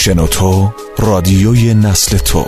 شنوتو رادیوی نسل تو.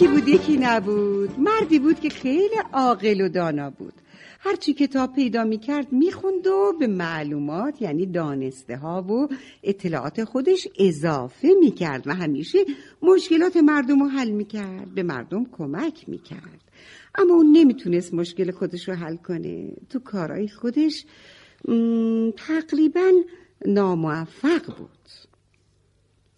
یکی بود یکی نبود. مردی بود که خیلی عاقل و دانا بود. هرچی کتاب پیدا می‌کرد می‌خوند و به معلومات یعنی دانسته ها و اطلاعات خودش اضافه می‌کرد و همیشه مشکلات مردم رو حل می‌کرد به مردم کمک می‌کرد. اما اون نمی‌تونست مشکل خودش رو حل کنه. تو کارهای خودش تقریبا ناموفق بود.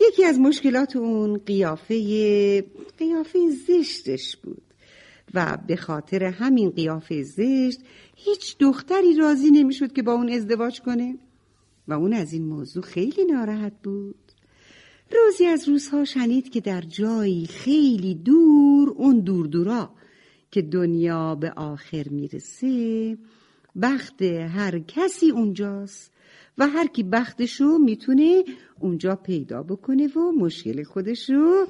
یکی از مشکلات اون قیافه قیافه زشتش بود و به خاطر همین قیافه زشت هیچ دختری راضی نمی‌شد که با اون ازدواج کنه و اون از این موضوع خیلی ناراحت بود. روزی از روزها شنید که در جایی خیلی دور اون دور دورا که دنیا به آخر می‌رسه بخت هر کسی اونجاست و هر کی بختشو می‌تونه اونجا پیدا بکنه و مشکل خودشو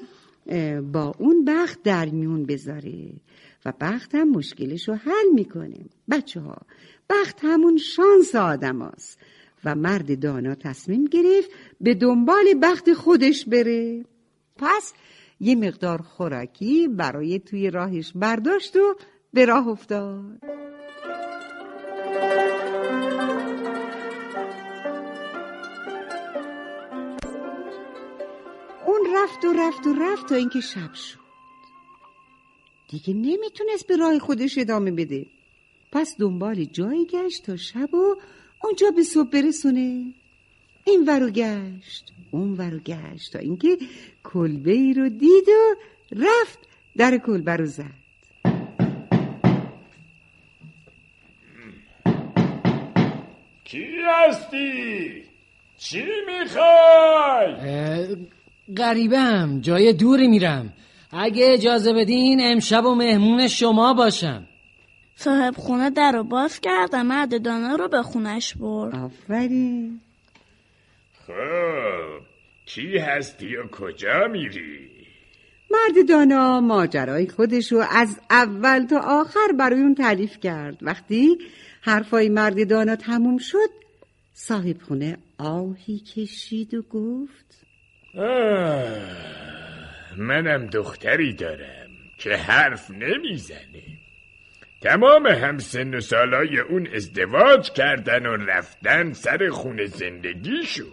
اه، با اون بخت در میون بذاره. و بخت هم مشکلشو حل می‌کنه. بچه ها بخت همون شانس آدم هست. و مرد دانا تصمیم گرفت به دنبال بخت خودش بره. پس یه مقدار خوراکی برای توی راهش برداشت و به راه افتاد. رفت و رفت و رفت تا اینکه شب شد دیگه نمی‌تونست به راه خودش ادامه بده پس دنبال جایی گشت تا شب و اونجا به صبح برسونه این ورو گشت اون ورو گشت تا اینکه کلبه ای رو دید و رفت در کلبه رو زد کی هستی؟ چی می‌خوای؟ غریبم جای دوری میرم. اگه اجازه بدین امشب و مهمون شما باشم. صاحب خونه در رو باز کرد و مرد دانا رو به خونش برد. آفرین. خب کی هستی و کجا میری؟ مرد دانا ماجرای خودش رو از اول تا آخر برای اون تعریف کرد. وقتی حرفای مرد دانا تموم شد صاحب خونه آهی کشید و گفت منم دختری دارم که حرف نمی‌زنه. تمام همسن و سالای اون ازدواج کردن و رفتن سر خونه زندگیشون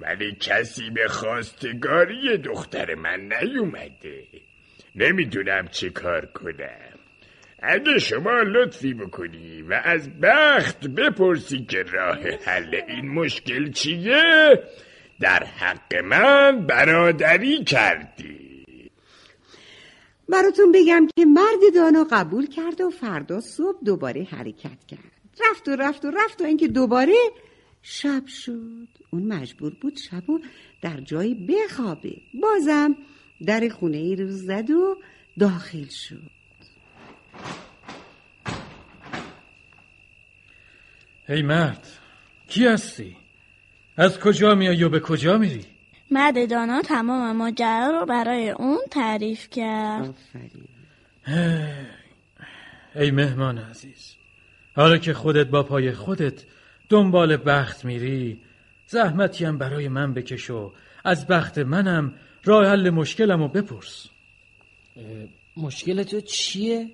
ولی کسی به خواستگاری دختر من نیومده. نمی‌دونم چه کار کنم. اگه شما لطفی بکنی و از بخت بپرسی که راه حل این مشکل چیه در حق من برادری کردی. براتون بگم که مرد دانا قبول کرد و فردا صبح دوباره حرکت کرد. رفت و رفت و رفت تا اینکه دوباره شب شد. اون مجبور بود شب و در جایی بخوابه. بازم در خونه ای رو زد و داخل شد. ای مرد کی هستی؟ از کجا میایی و به کجا میری؟ مرد دانا تمام ماجرا رو برای اون تعریف کرد آفرین. ای مهمان عزیز حالا که خودت با پای خودت دنبال بخت میری زحمتی هم برای من بکش و از بخت منم راه حل مشکلم رو بپرس مشکل تو چیه؟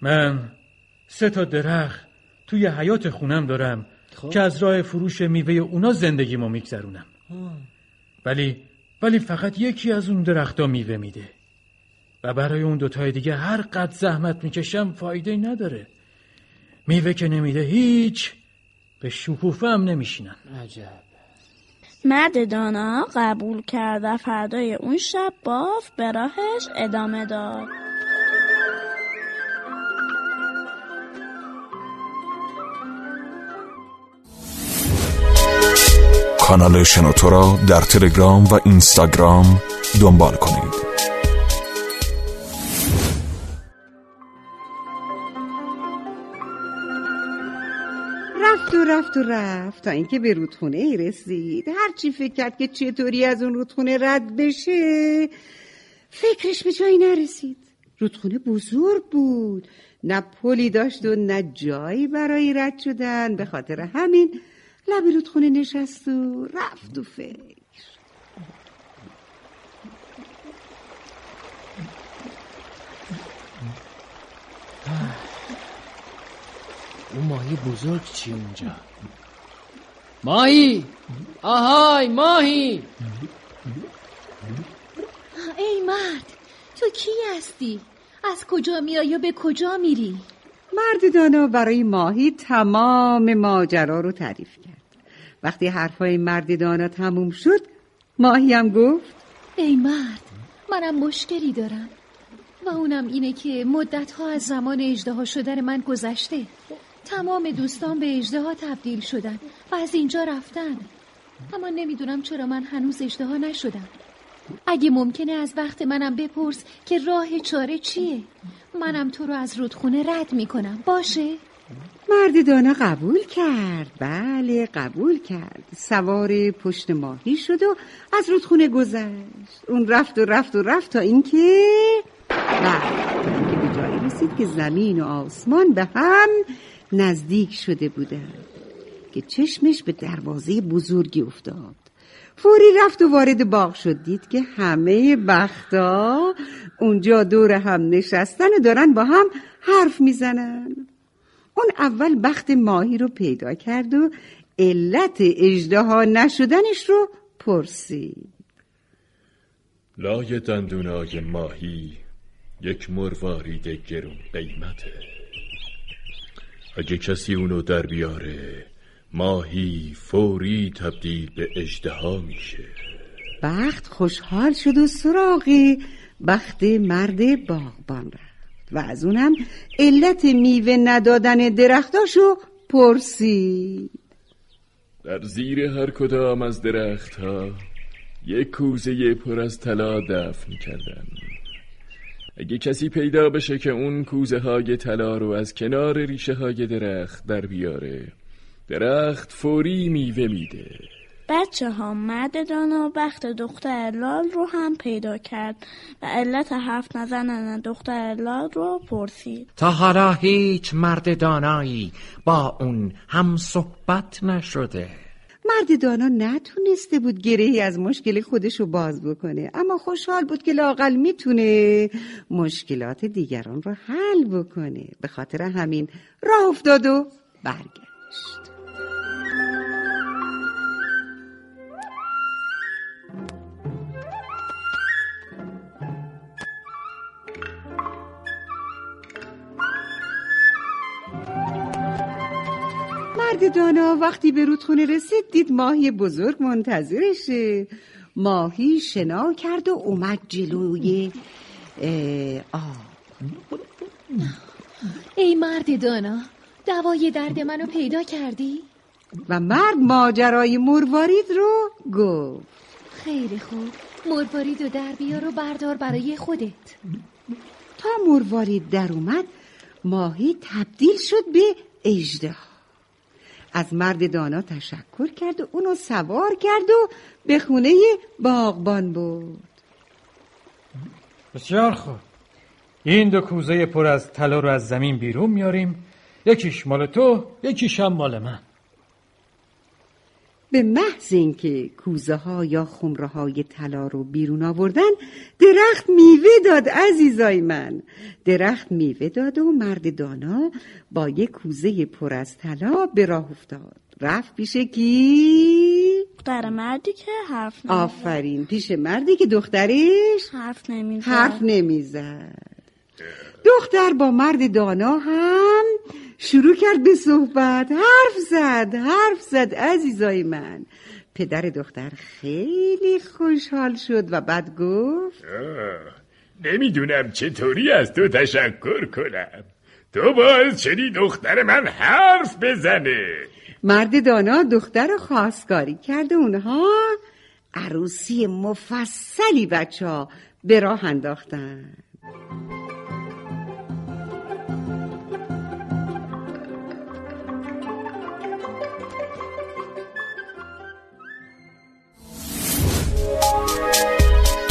من سه تا درخت توی حیات خونم دارم. خب. که از راه فروش میوه اونا زندگیمو میگذرونم. ولی ولی فقط یکی از اون درختها میوه میده. و برای اون دوتای دیگه هر قد زحمت می‌کشم فایده نداره. میوه که نمیده هیچ به شکوفه هم نمیشینن. عجب. مرد دانا قبول کرد و فردای اون شب باز به راهش ادامه داد. کانال شنوتو را در تلگرام و اینستاگرام دنبال کنید. رفت و رفت و رفت. تا اینکه به رودخونه ای رسید. هرچی فکر کرد که چطوری از اون رودخونه رد بشه فکرش به جایی نرسید. رودخونه بزرگ بود. نه پلی داشت و نه جایی برای رد شدن. به خاطر همین لب رودخونه نشست و رفت و فکر. اون ماهی بزرگ چی اونجا؟ ماهی! آهای ماهی! ای مرد تو کی هستی؟ از کجا میای و به کجا میری؟ مرد دانا برای ماهی تمام ماجرا رو تعریف کرد. وقتی حرفای مرد دانا تموم شد ماهی گفت ای مرد منم مشکلی دارم. و اونم اینه که مدتها از زمان اجدها شدن من گذشته. تمام دوستان به اجدها تبدیل شدن و از اینجا رفتن. اما نمی‌دونم چرا من هنوز اجدها نشدم. اگه ممکنه از وقت منم بپرس که راه چاره چیه. منم تو رو از رودخونه رد می‌کنم. باشه؟ مرد دانا قبول کرد. بله قبول کرد. سوار پشت ماهی شد و از رودخونه گذشت. اون رفت و رفت و رفت تا اینکه بله اینکه به جایی رسید که زمین و آسمان به هم نزدیک شده بودن که چشمش به دروازه بزرگی افتاد. فوری رفت و وارد باغ شد. دید که همه بختا اونجا دور هم نشستن و دارن با هم حرف می‌زنن. اون اول بخت ماهی رو پیدا کرد و علت اجدها نشدنش رو پرسید. لای دندونای ماهی یک مروارید گرون قیمته. اگه کسی اونو در بیاره ماهی فوری تبدیل به اجدها میشه. بخت خوشحال شد و سراغ بخت مرد باغبان رفت. و از اونم علت میوه ندادن درختاشو پرسید. در زیر هر کدام از درختها یک کوزه پر از طلا دفن کردن. اگه کسی پیدا بشه که اون کوزه های طلا رو از کنار ریشه های درخت در بیاره درخت فوری میوه میده. بچه ها مرد دانا بخت دختر لال رو هم پیدا کرد و علت حرف نزنن دختر لال رو پرسید. تا حالا هیچ مرد دانایی با اون هم صحبت نشده. مرد دانا نتونسته بود گرهی از مشکل خودشو باز بکنه اما خوشحال بود که لاقل می‌تونه مشکلات دیگران رو حل بکنه. به خاطر همین راه افتاد و برگشت. مرد دانا وقتی به رودخونه رسید دید ماهی بزرگ منتظرشه. ماهی شنا کرد و اومد جلوی آب ای مرد دانا دوای درد منو پیدا کردی؟ و مرد ماجرای مروارید رو گفت. خیلی خوب. مروارید و در بیار و بردار برای خودت. تا مروارید در اومد ماهی تبدیل شد به اجده از مرد دانا تشکر کرد و اونو سوار کرد و به خونه باغبان بود بسیار خوب. این دو کوزه پر از طلا رو از زمین بیرون میاریم. یکیش مال تو یکیش هم مال من. به محض اینکه کوزه ها یا خمره های طلا رو بیرون آوردن درخت میوه داد عزیزای من. درخت میوه داد و مرد دانا با یک کوزه پر از طلا به راه افتاد. رفت پیش کی؟ دختر مردی که حرف نمی‌زد. آفرین. پیش مردی که دخترش حرف نمی‌زد. حرف نمی‌زد. دختر با مرد دانا هم شروع کرد به صحبت. حرف زد حرف زد عزیزای من. پدر دختر خیلی خوشحال شد و بعد گفت نمی‌دونم چطوری از تو تشکر کنم. تو باز شدی دختر من حرف بزنه. مرد دانا دختر رو خواستگاری کرد و اونها عروسی مفصلی بچه ها به راه انداختن.